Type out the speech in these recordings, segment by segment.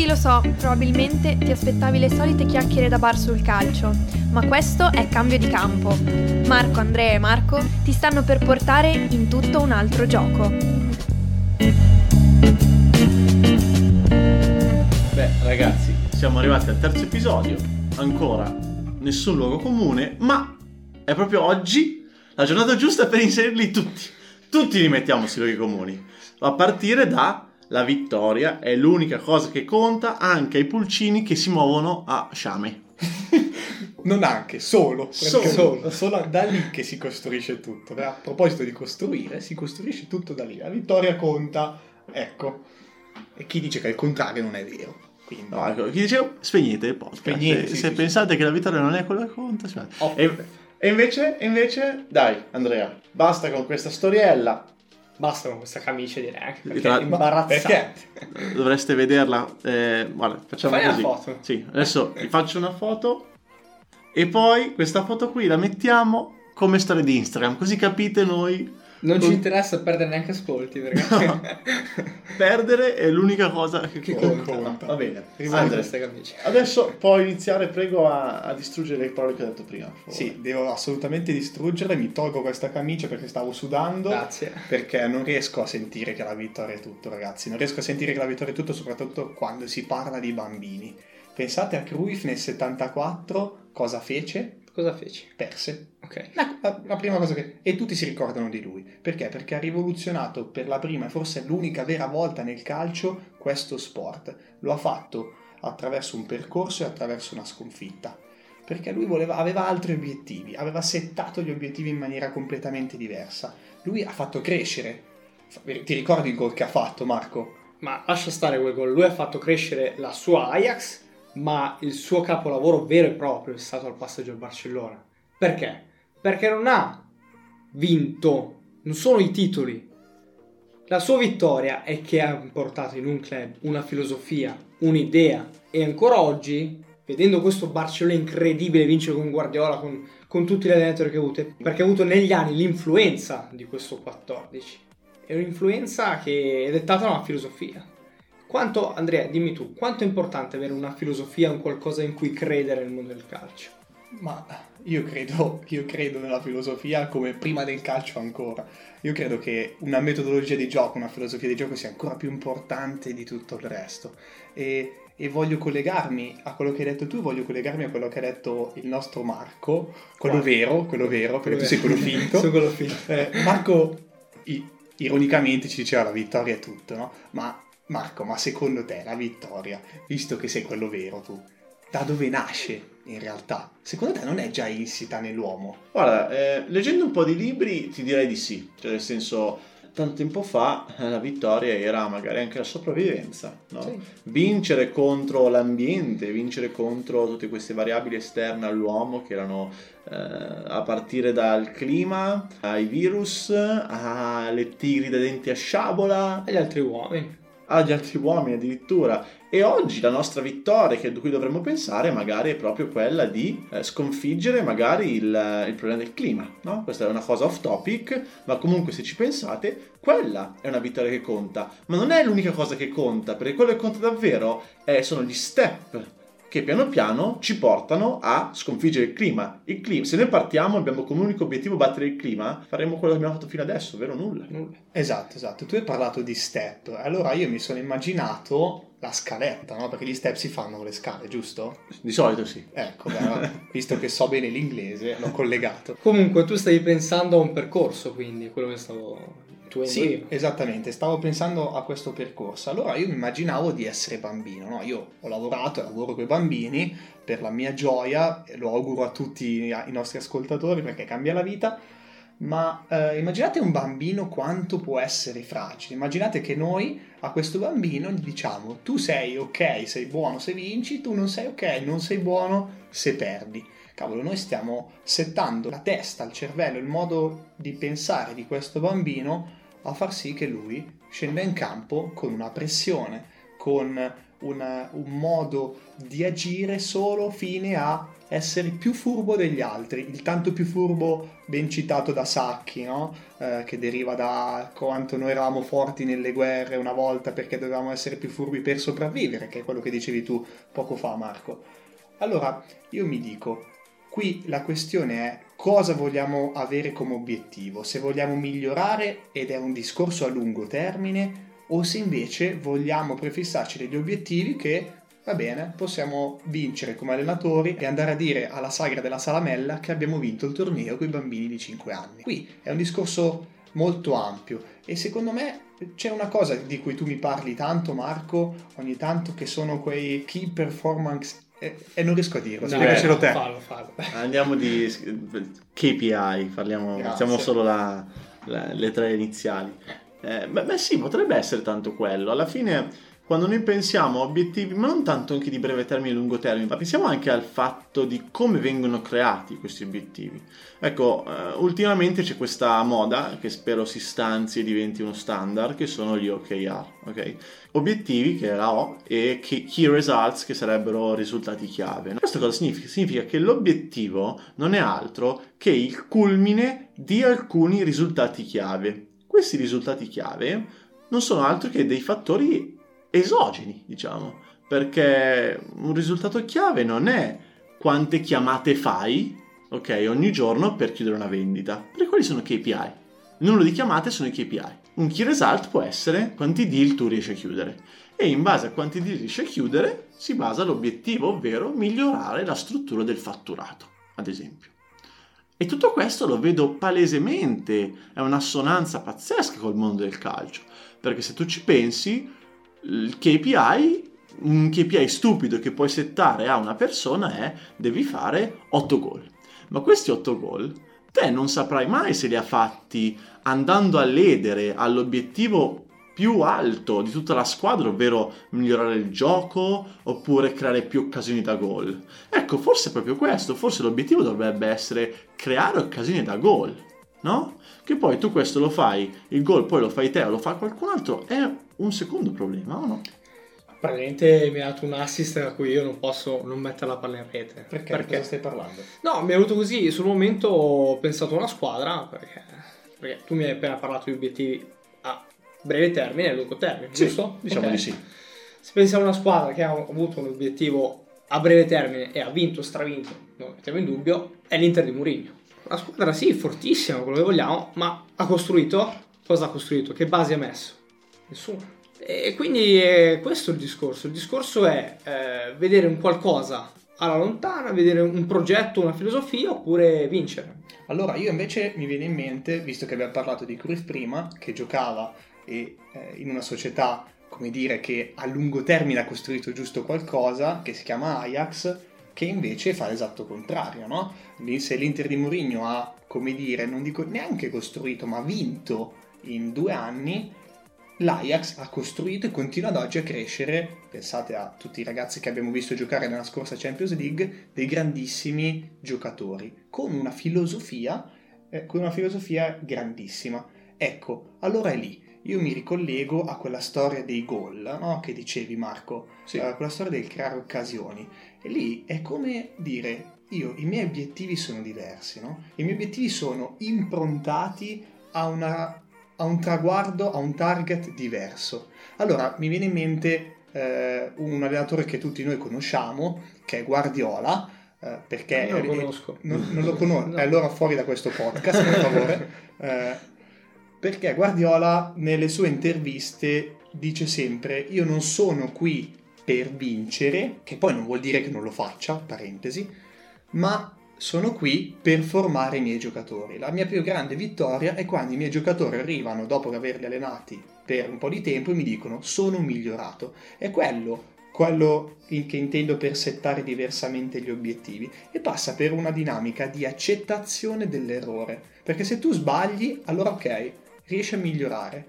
Sì, lo so, probabilmente ti aspettavi le solite chiacchiere da bar sul calcio, ma questo è cambio di campo. Marco, Andrea e Marco ti stanno per portare in tutto un altro gioco. Beh, ragazzi, siamo arrivati al terzo episodio. Ancora nessun luogo comune, ma è proprio oggi la giornata giusta per inserirli tutti. Tutti li mettiamo sui luoghi comuni. A partire da la vittoria è l'unica cosa che conta anche ai pulcini che si muovono a sciame. Non anche, solo. Solo. Solo. solo da lì che si costruisce tutto. A proposito di costruire, si costruisce tutto da lì. La vittoria conta, ecco. E chi dice che il contrario non è vero. Quindi, No, ecco, chi dicevo, spegnete il podcast. Spegnete, se sì, se sì, pensate che la vittoria non è quello che conta. E, e invece, e invece, dai, Andrea, basta con questa storiella. Basta con questa camicia direi anche perché Tra- è imbarazzante. perché? Dovreste vederla. eh, guarda, facciamo Fai una così. foto. Sì, adesso vi faccio una foto. E poi questa foto qui la mettiamo come storia di Instagram, così capite noi. Non ci interessa perdere neanche ascolti perché Perdere è l'unica cosa che, Che conta. conta. Va bene. rimane Andre, questa camicia. adesso puoi iniziare, prego, a, a distruggere le parole che ho detto prima. Sì, devo assolutamente distruggerla. Mi tolgo questa camicia perché stavo sudando. Grazie. Perché non riesco a sentire che la vittoria è tutto, ragazzi. Non riesco a sentire che la vittoria è tutto, soprattutto quando si parla di bambini. Pensate a Cruyff nel 74, cosa fece? Cosa feci? Perse. Ok. La, la- la prima cosa che... E tutti si ricordano di lui. Perché? Perché ha rivoluzionato per la prima e forse l'unica vera volta nel calcio questo sport. Lo ha fatto attraverso un percorso e attraverso una sconfitta. Perché lui voleva- aveva altri obiettivi, aveva settato gli obiettivi in maniera completamente diversa. Lui ha fatto crescere. Ti ricordi il gol che ha fatto, Marco? Ma lascia stare quel gol. Lui ha fatto crescere la sua Ajax, ma il suo capolavoro vero e proprio è stato al passaggio al Barcellona. Perché? Perché non ha vinto, non sono i titoli. La sua vittoria è che ha portato in un club una filosofia, un'idea e ancora oggi, vedendo questo Barcellona incredibile vincere con Guardiola, con, con tutti gli allenatori che ha avuto, perché ha avuto negli anni l'influenza di questo 14. È un'influenza che è dettata da una filosofia. Quanto, Andrea, dimmi tu, quanto è importante avere una filosofia, un qualcosa in cui credere nel mondo del calcio? Ma io credo, io credo nella filosofia come prima del calcio ancora. Io credo che una metodologia di gioco, una filosofia di gioco sia ancora più importante di tutto il resto. E, e voglio collegarmi a quello che hai detto tu, voglio collegarmi a quello che ha detto il nostro Marco, quello Quale? vero, quello vero, perché tu sei quello finto. Sono quello finto. Eh, Marco, i- ironicamente, ci diceva la vittoria è tutto, no? Ma Marco, ma secondo te la vittoria, visto che sei quello vero tu, da dove nasce in realtà? Secondo te non è già insita nell'uomo? Guarda, eh, leggendo un po' di libri ti direi di sì, cioè nel senso, tanto tempo fa eh, la vittoria era magari anche la sopravvivenza, no? Sì. Vincere contro l'ambiente, vincere contro tutte queste variabili esterne all'uomo che erano eh, a partire dal clima, ai virus, alle tigri da denti a sciabola, E gli altri uomini? Agli altri uomini addirittura. E oggi la nostra vittoria, che di cui dovremmo pensare, magari è proprio quella di eh, sconfiggere magari il, il problema del clima. No? Questa è una cosa off topic, ma comunque se ci pensate, quella è una vittoria che conta. Ma non è l'unica cosa che conta, perché quello che conta davvero è- sono gli step che piano piano ci portano a sconfiggere il clima. Il clima. Se noi partiamo e abbiamo come unico obiettivo battere il clima, faremo quello che abbiamo fatto fino adesso, ovvero nulla. Nulla. Esatto, esatto. Tu hai parlato di step, allora io mi sono immaginato la scaletta, no? Perché gli step si fanno con le scale, giusto? Di solito sì. Ecco, beh, visto che so bene l'inglese, l'ho collegato. Comunque tu stavi pensando a un percorso, quindi quello che stavo intuendo Sì, esattamente, stavo pensando a questo percorso. Allora io mi immaginavo di essere bambino, no? Io ho lavorato e lavoro con i bambini per la mia gioia, lo auguro a tutti i nostri ascoltatori perché cambia la vita. Ma eh, immaginate un bambino quanto può essere fragile. Immaginate che noi a questo bambino gli diciamo: Tu sei ok, sei buono se vinci, tu non sei ok, non sei buono se perdi. Cavolo, noi stiamo settando la testa, il cervello, il modo di pensare di questo bambino a far sì che lui scenda in campo con una pressione, con una- un modo di agire solo fine a essere più furbo degli altri, il tanto più furbo ben citato da Sacchi, no? eh, che deriva da quanto noi eravamo forti nelle guerre una volta perché dovevamo essere più furbi per sopravvivere, che è quello che dicevi tu poco fa Marco. Allora io mi dico, qui la questione è cosa vogliamo avere come obiettivo, se vogliamo migliorare ed è un discorso a lungo termine o se invece vogliamo prefissarci degli obiettivi che va bene, possiamo vincere come allenatori e andare a dire alla sagra della salamella che abbiamo vinto il torneo con i bambini di 5 anni. Qui è un discorso molto ampio e secondo me c'è una cosa di cui tu mi parli tanto Marco, ogni tanto che sono quei key performance e, e non riesco a dirlo, No, spiegacelo te. Fallo, fallo. Andiamo di KPI, parliamo, Grazie. facciamo solo la- la- le tre iniziali. Eh, beh, beh sì, potrebbe essere tanto quello. Alla fine, quando noi pensiamo a obiettivi, ma non tanto anche di breve termine e lungo termine, ma pensiamo anche al fatto di come vengono creati questi obiettivi. Ecco, eh, ultimamente c'è questa moda che spero si stanzi e diventi uno standard, che sono gli OKR, ok? Obiettivi che è la O e Key Results che sarebbero risultati chiave. Questo cosa significa? Significa che l'obiettivo non è altro che il culmine di alcuni risultati chiave. Questi risultati chiave non sono altro che dei fattori esogeni, diciamo, perché un risultato chiave non è quante chiamate fai, ok, ogni giorno per chiudere una vendita. Perché quelli sono KPI. Il numero di chiamate sono i KPI. Un key result può essere quanti deal tu riesci a chiudere. E in base a quanti deal riesci a chiudere si basa l'obiettivo, ovvero migliorare la struttura del fatturato, ad esempio. E tutto questo lo vedo palesemente, è un'assonanza pazzesca col mondo del calcio, perché se tu ci pensi, il KPI, un KPI stupido che puoi settare a una persona è devi fare 8 gol. Ma questi 8 gol te non saprai mai se li ha fatti andando a ledere all'obiettivo più alto di tutta la squadra, ovvero migliorare il gioco oppure creare più occasioni da gol. Ecco, forse è proprio questo, forse l'obiettivo dovrebbe essere creare occasioni da gol, no? Che poi tu questo lo fai, il gol poi lo fai te o lo fa qualcun altro, è un secondo problema, o no? Praticamente mi ha dato un assist a cui io non posso non mettere la palla in rete. Perché? Cosa stai parlando? No, mi è venuto così, sul momento ho pensato a una squadra, perché, perché tu mi hai appena parlato di obiettivi a breve termine e a lungo termine, Sì, giusto? diciamo Ok. di sì. Se pensiamo a una squadra che ha avuto un obiettivo a breve termine e ha vinto, stravinto, non lo mettiamo in dubbio, è l'Inter di Mourinho. Una squadra sì, fortissima, quello che vogliamo, ma ha costruito, cosa ha costruito? Che basi ha messo? Nessuna. E quindi è questo il discorso. Il discorso è eh, vedere un qualcosa alla lontana, vedere un progetto, una filosofia oppure vincere. Allora, io invece mi viene in mente, visto che abbiamo parlato di Cruyff prima, che giocava e, eh, in una società, come dire, che a lungo termine ha costruito giusto qualcosa, che si chiama Ajax, che invece fa l'esatto contrario, no? Se l'Inter di Mourinho ha, come dire, non dico neanche costruito, ma vinto in due anni, l'Ajax ha costruito e continua ad oggi a crescere, pensate a tutti i ragazzi che abbiamo visto giocare nella scorsa Champions League, dei grandissimi giocatori, con una filosofia, eh, con una filosofia grandissima. Ecco, allora è lì. Io mi ricollego a quella storia dei gol, no? Che dicevi Marco, Sì. Eh, quella storia del creare occasioni. E lì è come dire, io, i miei obiettivi sono diversi, no? I miei obiettivi sono improntati a, una, a un traguardo, a un target diverso. Allora, mi viene in mente eh, un allenatore che tutti noi conosciamo, che è Guardiola, eh, perché... Non lo conosco. Non, non lo conosco, No. Allora fuori da questo podcast, per favore. Eh, perché Guardiola nelle sue interviste dice sempre io non sono qui per vincere, che poi non vuol dire che non lo faccia, parentesi, ma sono qui per formare i miei giocatori. La mia più grande vittoria è quando i miei giocatori arrivano dopo averli allenati per un po' di tempo e mi dicono sono migliorato. È quello quello che intendo per settare diversamente gli obiettivi e passa per una dinamica di accettazione dell'errore. Perché se tu sbagli, allora ok, riesci a migliorare,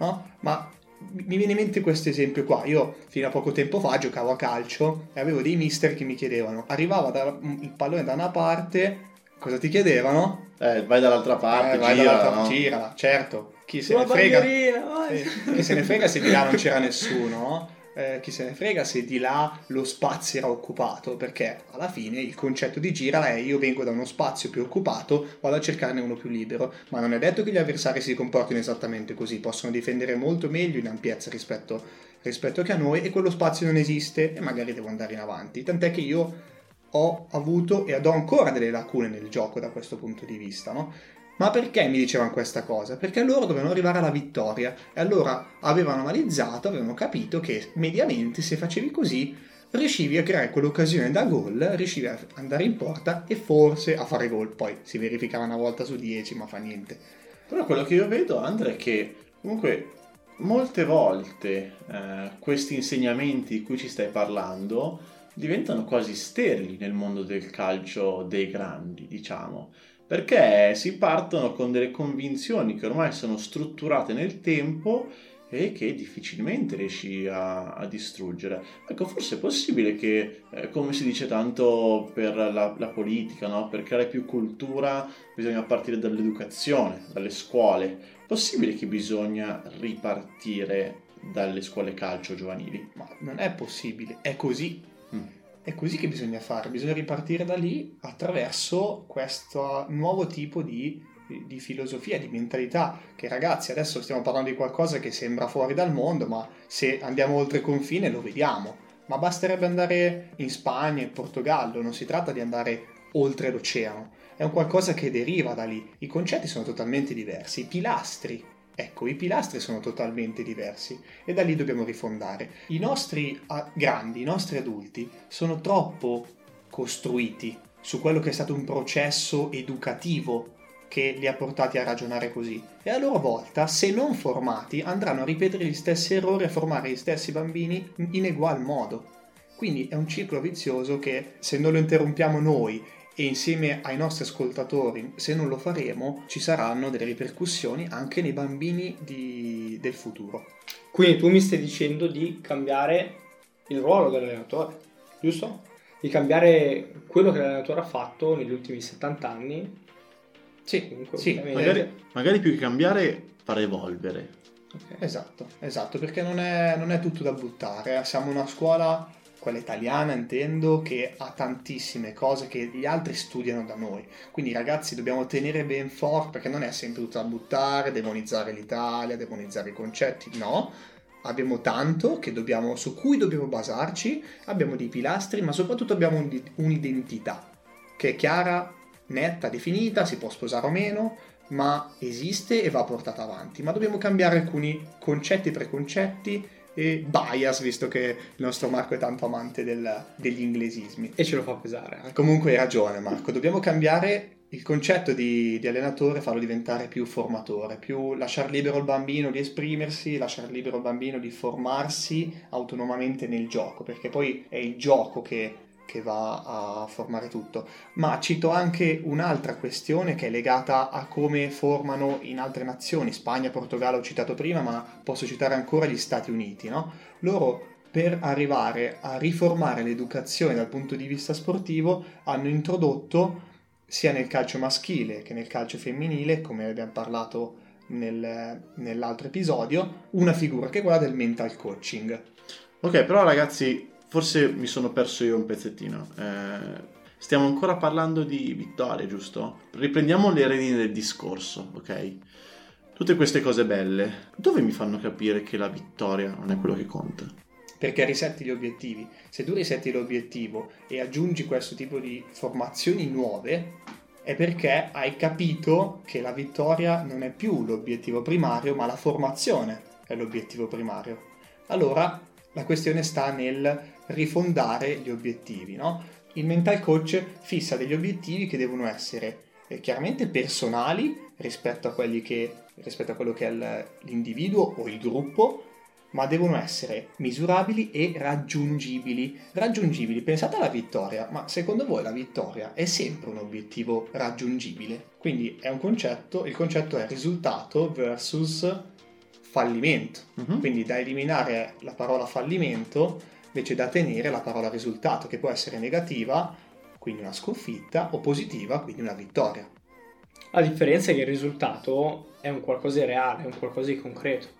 no? Ma mi viene in mente questo esempio qua. Io fino a poco tempo fa giocavo a calcio e avevo dei mister che mi chiedevano, arrivava da- il pallone da una parte, cosa ti chiedevano? Eh, vai dall'altra parte, Eh, vai gira, dall'altra- no? girala, certo. Chi se ne frega? Sì, chi se ne frega se di là non c'era nessuno, no? Eh, chi se ne frega se di là lo spazio era occupato, perché alla fine il concetto di gira è io vengo da uno spazio più occupato, vado a cercarne uno più libero, ma non è detto che gli avversari si comportino esattamente così, possono difendere molto meglio in ampiezza rispetto, rispetto che a noi e quello spazio non esiste e magari devo andare in avanti, tant'è che io ho avuto e ho ancora delle lacune nel gioco da questo punto di vista, no? Ma perché mi dicevano questa cosa? Perché loro dovevano arrivare alla vittoria e allora avevano analizzato, avevano capito che mediamente se facevi così riuscivi a creare quell'occasione da gol, riuscivi ad andare in porta e forse a fare gol. Poi si verificava una volta su dieci, ma fa niente. Però quello che io vedo, Andrea, è che comunque molte volte eh, questi insegnamenti di cui ci stai parlando diventano quasi sterili nel mondo del calcio dei grandi, diciamo perché si partono con delle convinzioni che ormai sono strutturate nel tempo e che difficilmente riesci a, a distruggere. Ecco, forse è possibile che, eh, come si dice tanto per la, la politica, no? per creare più cultura bisogna partire dall'educazione, dalle scuole. È possibile che bisogna ripartire dalle scuole calcio giovanili? Ma non è possibile, è così. È così che bisogna fare, bisogna ripartire da lì attraverso questo nuovo tipo di, di, filosofia, di mentalità, che ragazzi adesso stiamo parlando di qualcosa che sembra fuori dal mondo, ma se andiamo oltre confine lo vediamo. Ma basterebbe andare in Spagna, in Portogallo, non si tratta di andare oltre l'oceano, è un qualcosa che deriva da lì. I concetti sono totalmente diversi, i pilastri Ecco, i pilastri sono totalmente diversi e da lì dobbiamo rifondare. I nostri grandi, i nostri adulti sono troppo costruiti su quello che è stato un processo educativo che li ha portati a ragionare così e a loro volta, se non formati, andranno a ripetere gli stessi errori, a formare gli stessi bambini in egual modo. Quindi è un ciclo vizioso che se non lo interrompiamo noi e insieme ai nostri ascoltatori, se non lo faremo, ci saranno delle ripercussioni anche nei bambini di, del futuro. Quindi tu mi stai dicendo di cambiare il ruolo dell'allenatore, giusto? Di cambiare quello che l'allenatore ha fatto negli ultimi 70 anni. Sì, Comunque, sì magari, magari più che cambiare, far evolvere. Okay. Esatto, esatto, perché non è, non è tutto da buttare. Siamo una scuola quella italiana intendo, che ha tantissime cose che gli altri studiano da noi. Quindi ragazzi dobbiamo tenere ben forte perché non è sempre tutto da buttare, demonizzare l'Italia, demonizzare i concetti, no. Abbiamo tanto dobbiamo, su cui dobbiamo basarci, abbiamo dei pilastri, ma soprattutto abbiamo un'identità che è chiara, netta, definita, si può sposare o meno, ma esiste e va portata avanti. Ma dobbiamo cambiare alcuni concetti e preconcetti e bias, visto che il nostro Marco è tanto amante del, degli inglesismi. E ce lo fa pesare. Eh. Comunque hai ragione Marco, dobbiamo cambiare il concetto di, di allenatore, farlo diventare più formatore, più lasciare libero il bambino di esprimersi, lasciare libero il bambino di formarsi autonomamente nel gioco, perché poi è il gioco che che va a formare tutto. Ma cito anche un'altra questione che è legata a come formano in altre nazioni, Spagna, Portogallo ho citato prima, ma posso citare ancora gli Stati Uniti, no? Loro per arrivare a riformare l'educazione dal punto di vista sportivo hanno introdotto sia nel calcio maschile che nel calcio femminile, come abbiamo parlato nel, nell'altro episodio, una figura che è quella del mental coaching. Ok, però ragazzi, forse mi sono perso io un pezzettino. Eh, stiamo ancora parlando di vittorie, giusto? Riprendiamo le redini del discorso, ok? Tutte queste cose belle, dove mi fanno capire che la vittoria non è quello che conta? Perché risetti gli obiettivi. Se tu risetti l'obiettivo e aggiungi questo tipo di formazioni nuove, è perché hai capito che la vittoria non è più l'obiettivo primario, ma la formazione è l'obiettivo primario. Allora la questione sta nel rifondare gli obiettivi. No? Il mental coach fissa degli obiettivi che devono essere eh, chiaramente personali rispetto a, che, rispetto a quello che è l'individuo o il gruppo, ma devono essere misurabili e raggiungibili. Raggiungibili, pensate alla vittoria, ma secondo voi la vittoria è sempre un obiettivo raggiungibile? Quindi è un concetto, il concetto è risultato versus fallimento. Uh-huh. Quindi da eliminare la parola fallimento invece da tenere la parola risultato, che può essere negativa, quindi una sconfitta, o positiva, quindi una vittoria. La differenza è che il risultato è un qualcosa di reale, è un qualcosa di concreto.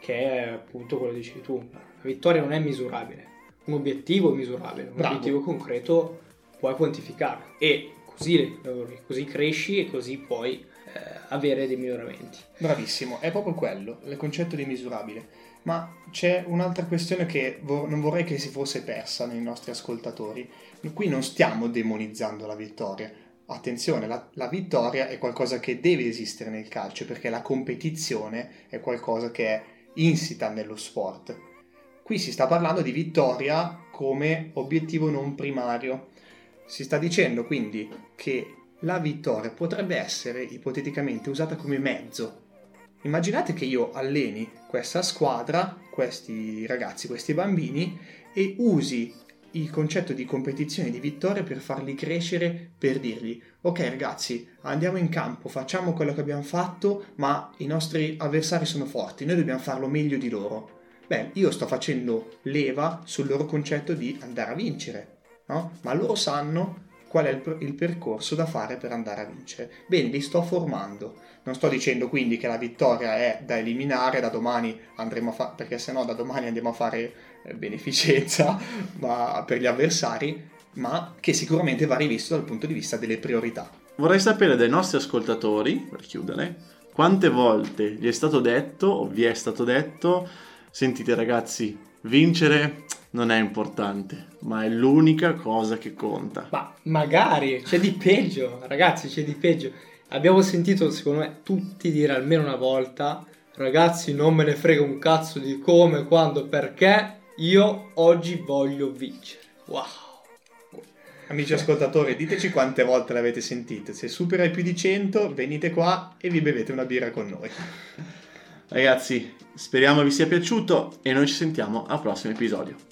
che è appunto quello che dicevi tu. La vittoria non è misurabile, un obiettivo è misurabile, un Bravo. obiettivo concreto puoi quantificarlo e così così cresci e così puoi eh, avere dei miglioramenti. Bravissimo, è proprio quello, il concetto di misurabile. Ma c'è un'altra questione che vo- non vorrei che si fosse persa nei nostri ascoltatori. Qui non stiamo demonizzando la vittoria. Attenzione, la, la vittoria è qualcosa che deve esistere nel calcio perché la competizione è qualcosa che è insita nello sport. Qui si sta parlando di vittoria come obiettivo non primario. Si sta dicendo quindi che la vittoria potrebbe essere ipoteticamente usata come mezzo. Immaginate che io alleni questa squadra, questi ragazzi, questi bambini e usi il concetto di competizione di vittoria per farli crescere, per dirgli ok ragazzi andiamo in campo, facciamo quello che abbiamo fatto, ma i nostri avversari sono forti, noi dobbiamo farlo meglio di loro. Beh, io sto facendo leva sul loro concetto di andare a vincere, no? Ma loro sanno qual è il, il percorso da fare per andare a vincere. Bene, li sto formando. Non sto dicendo quindi che la vittoria è da eliminare, da domani andremo a fare, perché sennò da domani andiamo a fare eh, beneficenza ma, per gli avversari, ma che sicuramente va rivisto dal punto di vista delle priorità. Vorrei sapere dai nostri ascoltatori, per chiudere, quante volte gli è stato detto o vi è stato detto, sentite ragazzi, vincere non è importante, ma è l'unica cosa che conta. Ma magari c'è di peggio, ragazzi, c'è di peggio. Abbiamo sentito, secondo me, tutti dire almeno una volta, ragazzi, non me ne frega un cazzo di come, quando, perché io oggi voglio vincere. Wow. Amici ascoltatori, diteci quante volte l'avete sentito. Se supera i più di 100, venite qua e vi bevete una birra con noi. Ragazzi, speriamo vi sia piaciuto e noi ci sentiamo al prossimo episodio.